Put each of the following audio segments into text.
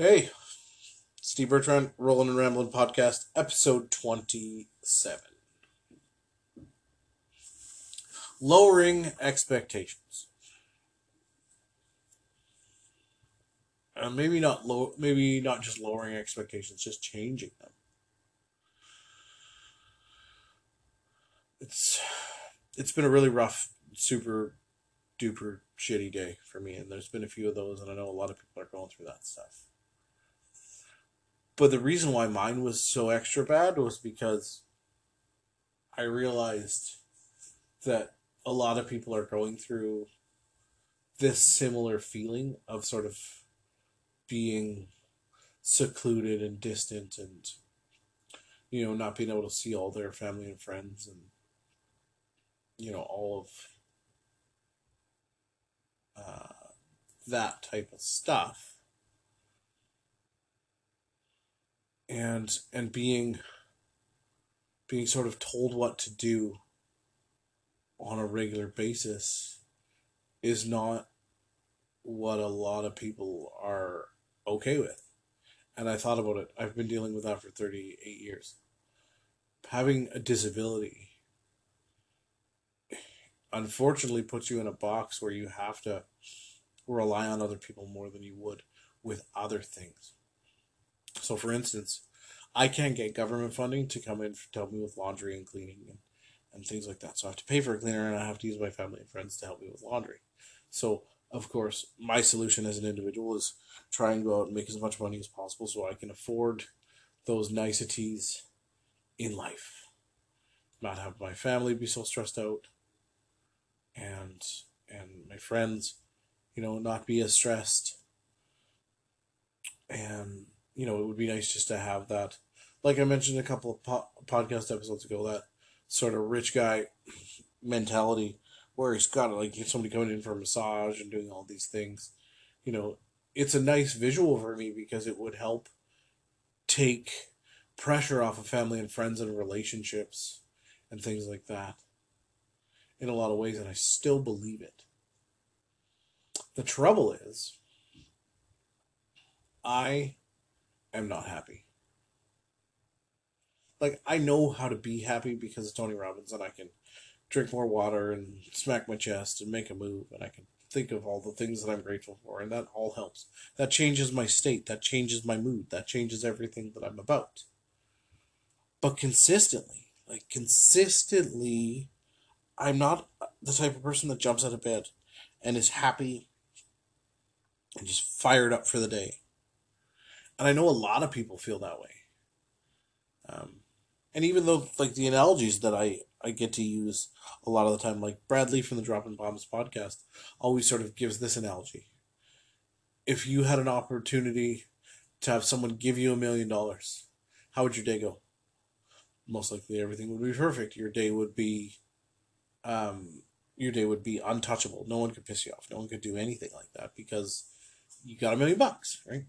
Hey, Steve Bertrand, Rolling and Rambling Podcast, episode 27. Lowering expectations. Uh, maybe not low, maybe not just lowering expectations, just changing them. It's it's been a really rough, super duper shitty day for me, and there's been a few of those, and I know a lot of people are going through that stuff. But the reason why mine was so extra bad was because I realized that a lot of people are going through this similar feeling of sort of being secluded and distant and you know not being able to see all their family and friends and you know all of uh, that type of stuff and and being being sort of told what to do on a regular basis is not what a lot of people are okay with. And I thought about it. I've been dealing with that for 38 years. Having a disability unfortunately puts you in a box where you have to rely on other people more than you would with other things. So, for instance, I can't get government funding to come in to help me with laundry and cleaning and, and things like that. So I have to pay for a cleaner and I have to use my family and friends to help me with laundry. So, of course, my solution as an individual is try and go out and make as much money as possible so I can afford those niceties in life. Not have my family be so stressed out and and my friends, you know, not be as stressed. And you know, it would be nice just to have that. Like I mentioned a couple of po- podcast episodes ago, that sort of rich guy mentality where he's got like somebody coming in for a massage and doing all these things. You know, it's a nice visual for me because it would help take pressure off of family and friends and relationships and things like that in a lot of ways, and I still believe it. The trouble is, I am not happy. Like I know how to be happy because of Tony Robbins, and I can drink more water and smack my chest and make a move, and I can think of all the things that I'm grateful for, and that all helps. That changes my state. That changes my mood. That changes everything that I'm about. But consistently, like consistently, I'm not the type of person that jumps out of bed and is happy and just fired up for the day. And I know a lot of people feel that way. Um, and even though, like, the analogies that I, I get to use a lot of the time, like Brad Lea from the Dropping Bombs podcast, always sort of gives this analogy. If you had an opportunity to have someone give you a million dollars, how would your day go? Most likely everything would be perfect. Your day would be, um, your day would be untouchable. No one could piss you off. No one could do anything like that because you got a million bucks, right?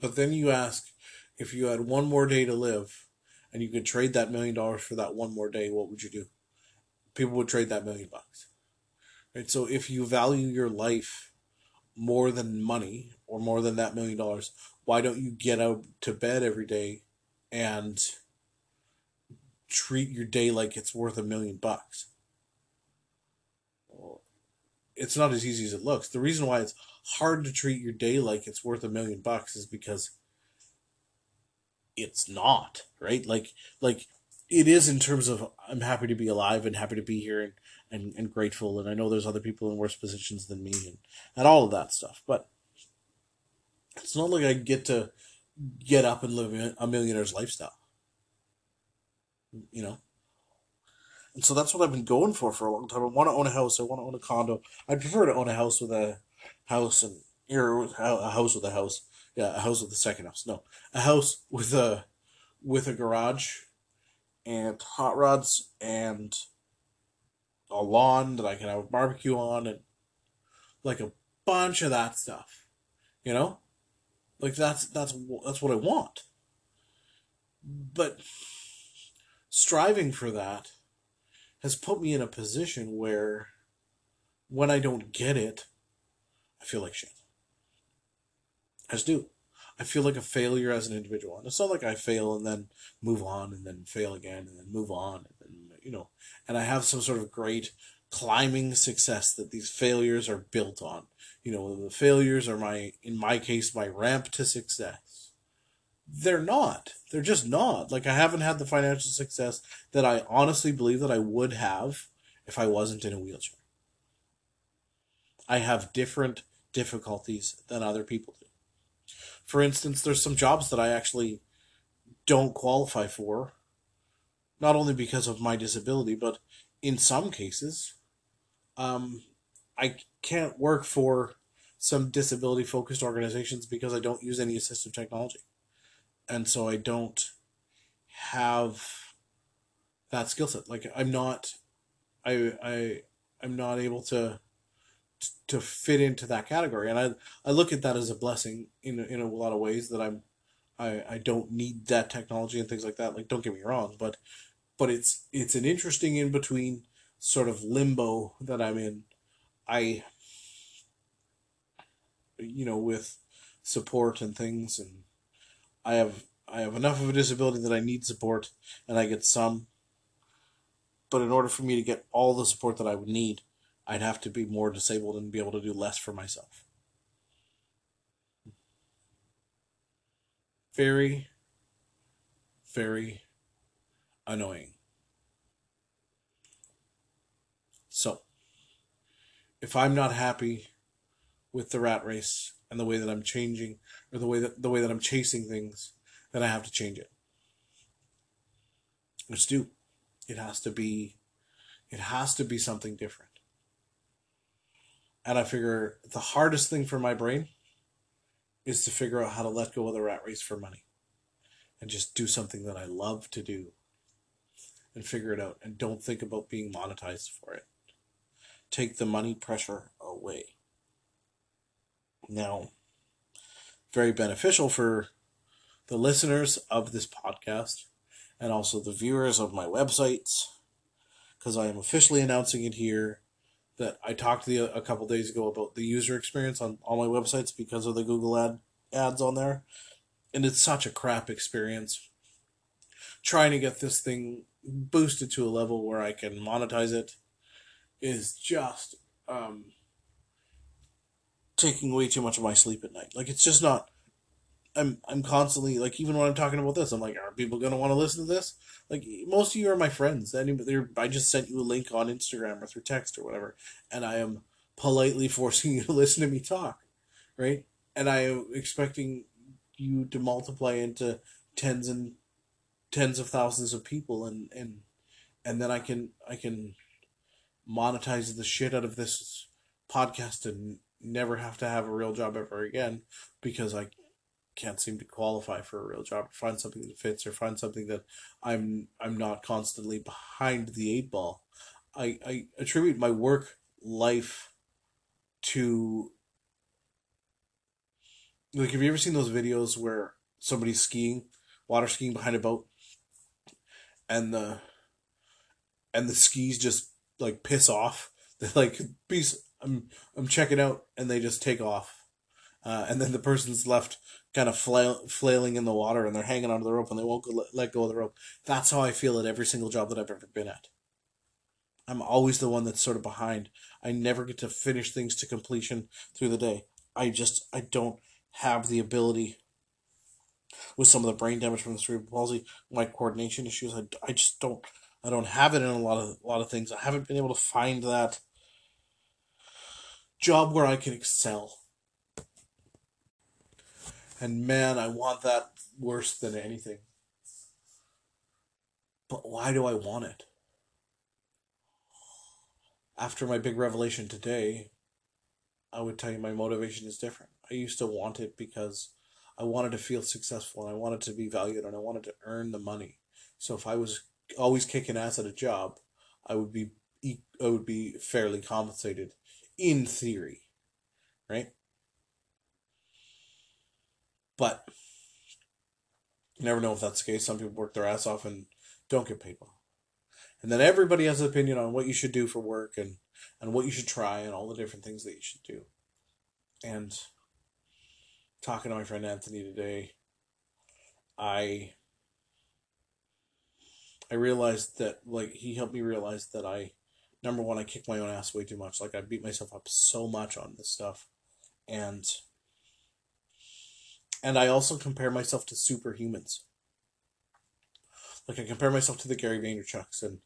But then you ask if you had one more day to live and you could trade that million dollars for that one more day, what would you do? People would trade that million bucks. Right? So if you value your life more than money or more than that million dollars, why don't you get out to bed every day and treat your day like it's worth a million bucks? It's not as easy as it looks. The reason why it's hard to treat your day like it's worth a million bucks is because it's not right? Like like it is in terms of i'm happy to be alive and happy to be here and and, and grateful. And i know there's other people in worse positions than me and, and all of that stuff. But it's not like i get to get up and live a millionaire's lifestyle. You know and so that's what I've been going for for a long time. I want to own a house. I want to own a condo. I'd prefer to own a house with a house and or a house with a house. Yeah, a house with a second house. No, a house with a with a garage and hot rods and a lawn that I can have a barbecue on and like a bunch of that stuff. You know? Like that's that's that's what I want. But striving for that has put me in a position where when I don't get it, I feel like shit. I just do. I feel like a failure as an individual. And it's not like I fail and then move on and then fail again and then move on and then, you know, and I have some sort of great climbing success that these failures are built on. You know, the failures are my, in my case, my ramp to success. They're not. They're just not. Like, I haven't had the financial success that I honestly believe that I would have if I wasn't in a wheelchair. I have different difficulties than other people do. For instance, there's some jobs that I actually don't qualify for, not only because of my disability, but in some cases, um, I can't work for some disability focused organizations because I don't use any assistive technology. And so I don't have that skill set. Like I'm not I I I'm not able to to fit into that category. And I I look at that as a blessing in in a lot of ways that I'm I I don't need that technology and things like that. Like don't get me wrong, but but it's it's an interesting in between sort of limbo that I'm in. I you know with support and things and I have I have enough of a disability that I need support and I get some but in order for me to get all the support that I would need I'd have to be more disabled and be able to do less for myself. Very, very annoying. So, if I'm not happy with the rat race and the way that I'm changing or the way that the way that I'm chasing things, then I have to change it. Let's do. It has to be it has to be something different. And I figure the hardest thing for my brain is to figure out how to let go of the rat race for money and just do something that I love to do and figure it out and don't think about being monetized for it. Take the money pressure away. Now, very beneficial for the listeners of this podcast and also the viewers of my websites because I am officially announcing it here that I talked to you a couple days ago about the user experience on all my websites because of the Google ad ads on there, and it's such a crap experience. Trying to get this thing boosted to a level where I can monetize it is just um, taking way too much of my sleep at night. Like it's just not. I'm I'm constantly like even when I'm talking about this, I'm like, are people gonna want to listen to this? Like most of you are my friends. Anybody, I just sent you a link on Instagram or through text or whatever, and I am politely forcing you to listen to me talk, right? And I am expecting you to multiply into tens and tens of thousands of people, and and and then I can I can monetize the shit out of this podcast and never have to have a real job ever again because I can't seem to qualify for a real job or find something that fits or find something that I'm I'm not constantly behind the eight ball. I, I attribute my work life to like have you ever seen those videos where somebody's skiing, water skiing behind a boat and the and the skis just like piss off. They're like peace I'm I'm checking out and they just take off. Uh, and then the person's left kind of flail, flailing in the water and they're hanging onto the rope and they won't go, let go of the rope. That's how I feel at every single job that I've ever been at. I'm always the one that's sort of behind. I never get to finish things to completion through the day. I just I don't have the ability with some of the brain damage from the cerebral palsy, my coordination issues. I, I just don't I don't have it in a lot of a lot of things. I haven't been able to find that job where I can excel. And man, I want that worse than anything. But why do I want it? After my big revelation today, I would tell you my motivation is different. I used to want it because I wanted to feel successful and I wanted to be valued and I wanted to earn the money. So if I was always kicking ass at a job, I would be I would be fairly compensated in theory, right? But you never know if that's the case. Some people work their ass off and don't get paid well. And then everybody has an opinion on what you should do for work and, and what you should try and all the different things that you should do. And talking to my friend Anthony today, I I realized that like he helped me realize that I number one I kick my own ass way too much. Like I beat myself up so much on this stuff, and and I also compare myself to superhumans. Like I compare myself to the Gary Vaynerchuks and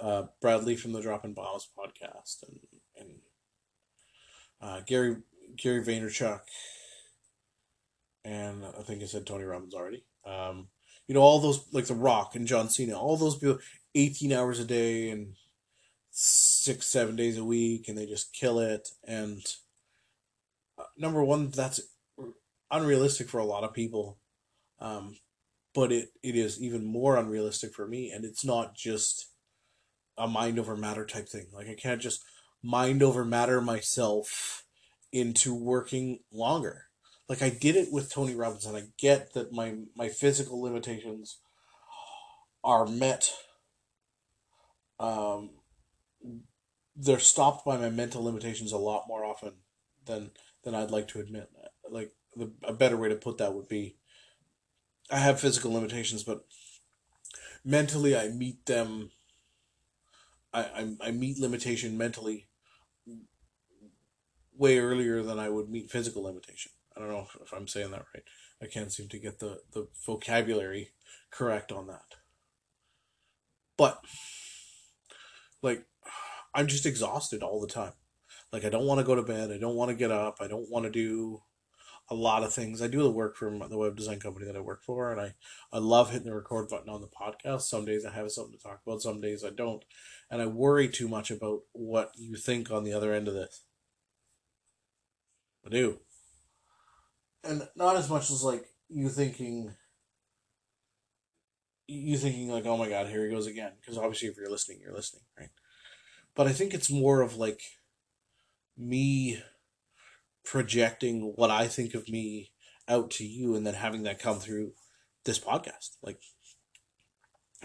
uh, Brad Lea from the Dropping Bombs podcast and and uh, Gary Gary Vaynerchuk and I think I said Tony Robbins already. Um, you know all those like The Rock and John Cena, all those people, eighteen hours a day and six seven days a week, and they just kill it. And uh, number one, that's unrealistic for a lot of people. Um, but it, it is even more unrealistic for me, and it's not just a mind over matter type thing. Like I can't just mind over matter myself into working longer. Like I did it with Tony Robbins, and I get that my my physical limitations are met. Um, they're stopped by my mental limitations a lot more often than than I'd like to admit. Like the, a better way to put that would be, I have physical limitations, but mentally I meet them. I I, I meet limitation mentally way earlier than I would meet physical limitation. I don't know if, if I'm saying that right. I can't seem to get the, the vocabulary correct on that. But, like, I'm just exhausted all the time. Like, I don't want to go to bed. I don't want to get up. I don't want to do a lot of things. I do the work for the web design company that I work for, and I, I love hitting the record button on the podcast. Some days I have something to talk about, some days I don't. And I worry too much about what you think on the other end of this. I do and not as much as like you thinking you thinking like oh my god here he goes again because obviously if you're listening you're listening right but i think it's more of like me projecting what i think of me out to you and then having that come through this podcast like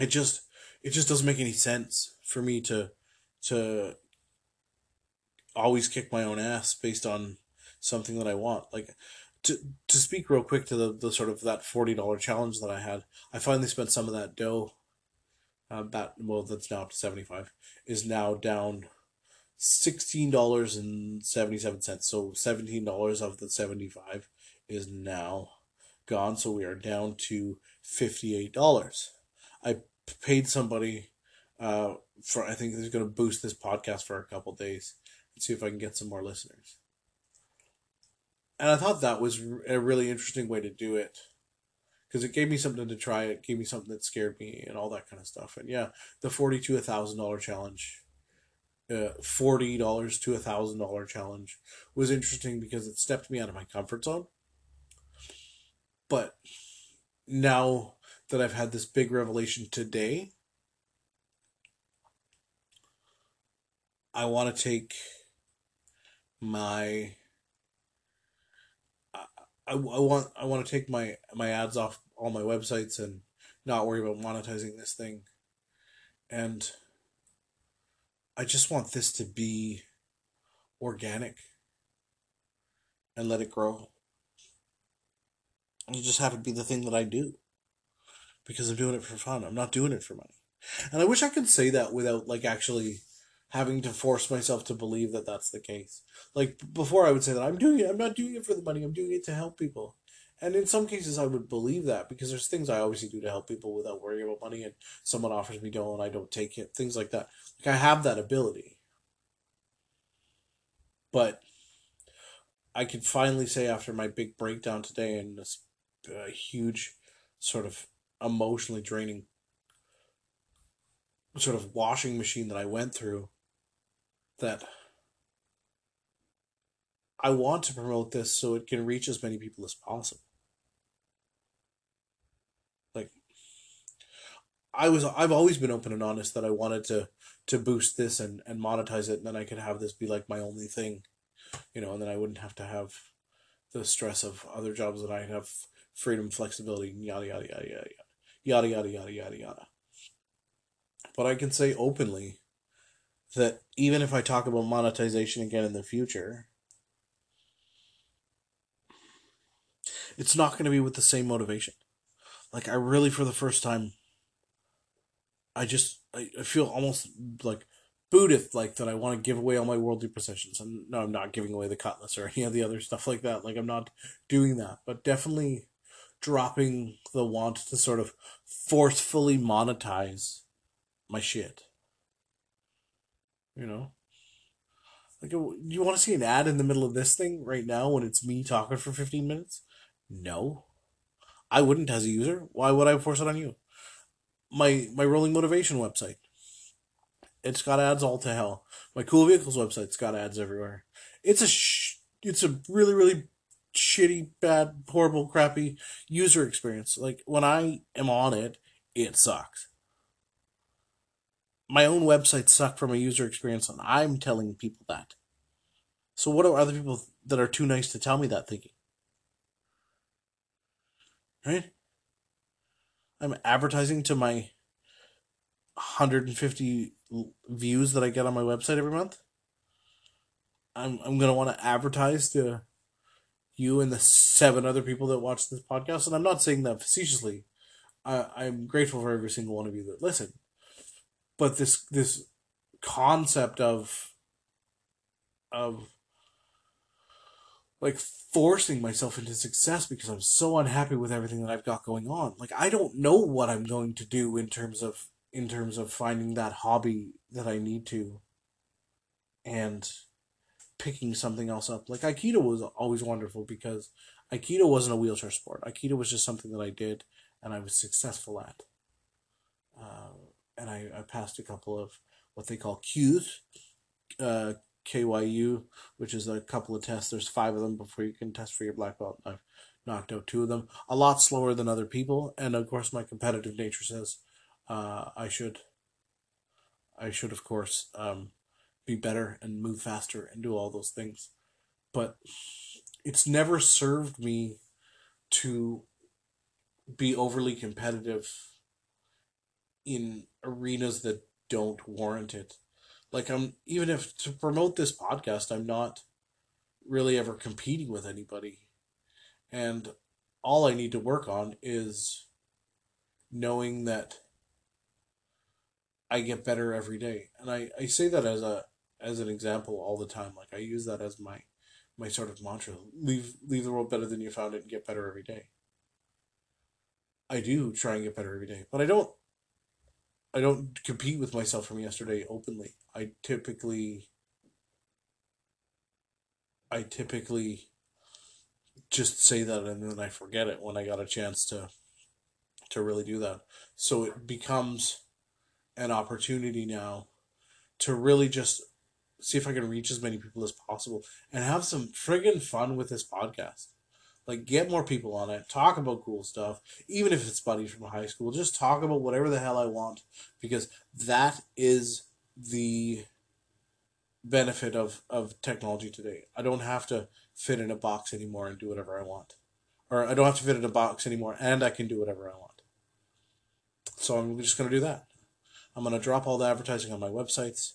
it just it just doesn't make any sense for me to to always kick my own ass based on something that i want like to to speak real quick to the, the sort of that forty dollar challenge that I had, I finally spent some of that dough. Uh, that well, that's now up to seventy five. Is now down sixteen dollars and seventy seven cents. So seventeen dollars of the seventy five is now gone. So we are down to fifty eight dollars. I paid somebody uh, for. I think they're going to boost this podcast for a couple days and see if I can get some more listeners and I thought that was a really interesting way to do it because it gave me something to try. It gave me something that scared me and all that kind of stuff. And yeah, the forty to a thousand dollar challenge, uh, forty dollars to a thousand dollar challenge was interesting because it stepped me out of my comfort zone. But now that I've had this big revelation today, I want to take my I, I want I want to take my my ads off all my websites and not worry about monetizing this thing. And I just want this to be organic and let it grow. And just have it be the thing that I do. Because I'm doing it for fun. I'm not doing it for money. And I wish I could say that without like actually having to force myself to believe that that's the case. Like before, I would say that I'm doing it. I'm not doing it for the money. I'm doing it to help people. And in some cases, I would believe that because there's things I obviously do to help people without worrying about money. And someone offers me dough and I don't take it. Things like that. Like I have that ability. But I can finally say after my big breakdown today and this uh, huge, sort of emotionally draining, sort of washing machine that I went through that I want to promote this so it can reach as many people as possible. Like I was I've always been open and honest that I wanted to to boost this and, and monetize it and then I could have this be like my only thing. You know, and then I wouldn't have to have the stress of other jobs that I have freedom, flexibility, yada yada yada yada yada yada yada yada yada. But I can say openly that even if I talk about monetization again in the future, it's not going to be with the same motivation. Like I really, for the first time, I just I, I feel almost like Buddhist, like that. I want to give away all my worldly possessions. And no, I'm not giving away the cutlass or any of the other stuff like that. Like I'm not doing that, but definitely dropping the want to sort of forcefully monetize my shit. You know? Like, you want to see an ad in the middle of this thing right now when it's me talking for 15 minutes? No. I wouldn't as a user. Why would I force it on you? My my rolling motivation website. It's got ads all to hell. My cool vehicles website's got ads everywhere. It's a sh- it's a really really shitty, bad, horrible, crappy user experience. Like when I am on it, it sucks. My own website sucked from a user experience, and I'm telling people that. So what are other people that are too nice to tell me that thinking? Right? I'm advertising to my 150 views that I get on my website every month. I'm I'm gonna want to advertise to you and the seven other people that watch this podcast, and I'm not saying that facetiously. I, I'm grateful for every single one of you that listen. But this this concept of of like forcing myself into success because I'm so unhappy with everything that I've got going on. Like I don't know what I'm going to do in terms of in terms of finding that hobby that I need to and picking something else up. Like Aikido was always wonderful because Aikido wasn't a wheelchair sport. Aikido was just something that I did and I was successful at. Uh, and I, I passed a couple of what they call kyus, uh, KYU, which is a couple of tests. There's five of them before you can test for your black belt. I've knocked out two of them. A lot slower than other people, and of course my competitive nature says uh, I should. I should, of course, um, be better and move faster and do all those things. But it's never served me to be overly competitive in arenas that don't warrant it. Like I'm even if to promote this podcast, I'm not really ever competing with anybody. And all I need to work on is knowing that I get better every day. And I, I say that as a as an example all the time. Like I use that as my my sort of mantra. Leave leave the world better than you found it and get better every day. I do try and get better every day, but I don't I don't compete with myself from yesterday openly. I typically I typically just say that and then I forget it when I got a chance to to really do that. So it becomes an opportunity now to really just see if I can reach as many people as possible and have some friggin' fun with this podcast. Like, get more people on it, talk about cool stuff, even if it's buddies from high school. Just talk about whatever the hell I want because that is the benefit of, of technology today. I don't have to fit in a box anymore and do whatever I want. Or I don't have to fit in a box anymore and I can do whatever I want. So I'm just going to do that. I'm going to drop all the advertising on my websites.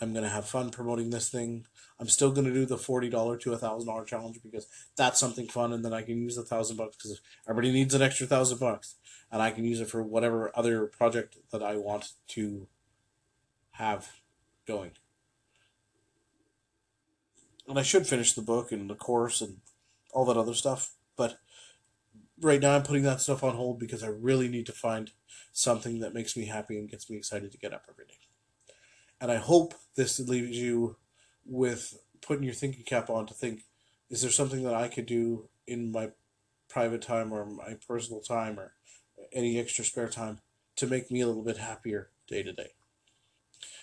I'm going to have fun promoting this thing. I'm still going to do the $40 to a $1,000 challenge because that's something fun and then I can use the 1000 bucks because everybody needs an extra 1000 bucks and I can use it for whatever other project that I want to have going. And I should finish the book and the course and all that other stuff, but right now I'm putting that stuff on hold because I really need to find something that makes me happy and gets me excited to get up every day. And I hope this leaves you with putting your thinking cap on to think is there something that I could do in my private time or my personal time or any extra spare time to make me a little bit happier day to day.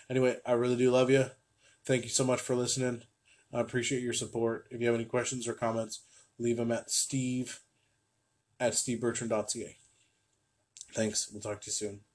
Anyway, I really do love you. Thank you so much for listening. I appreciate your support. If you have any questions or comments, leave them at steve at stevebertrand.ca. Thanks. We'll talk to you soon.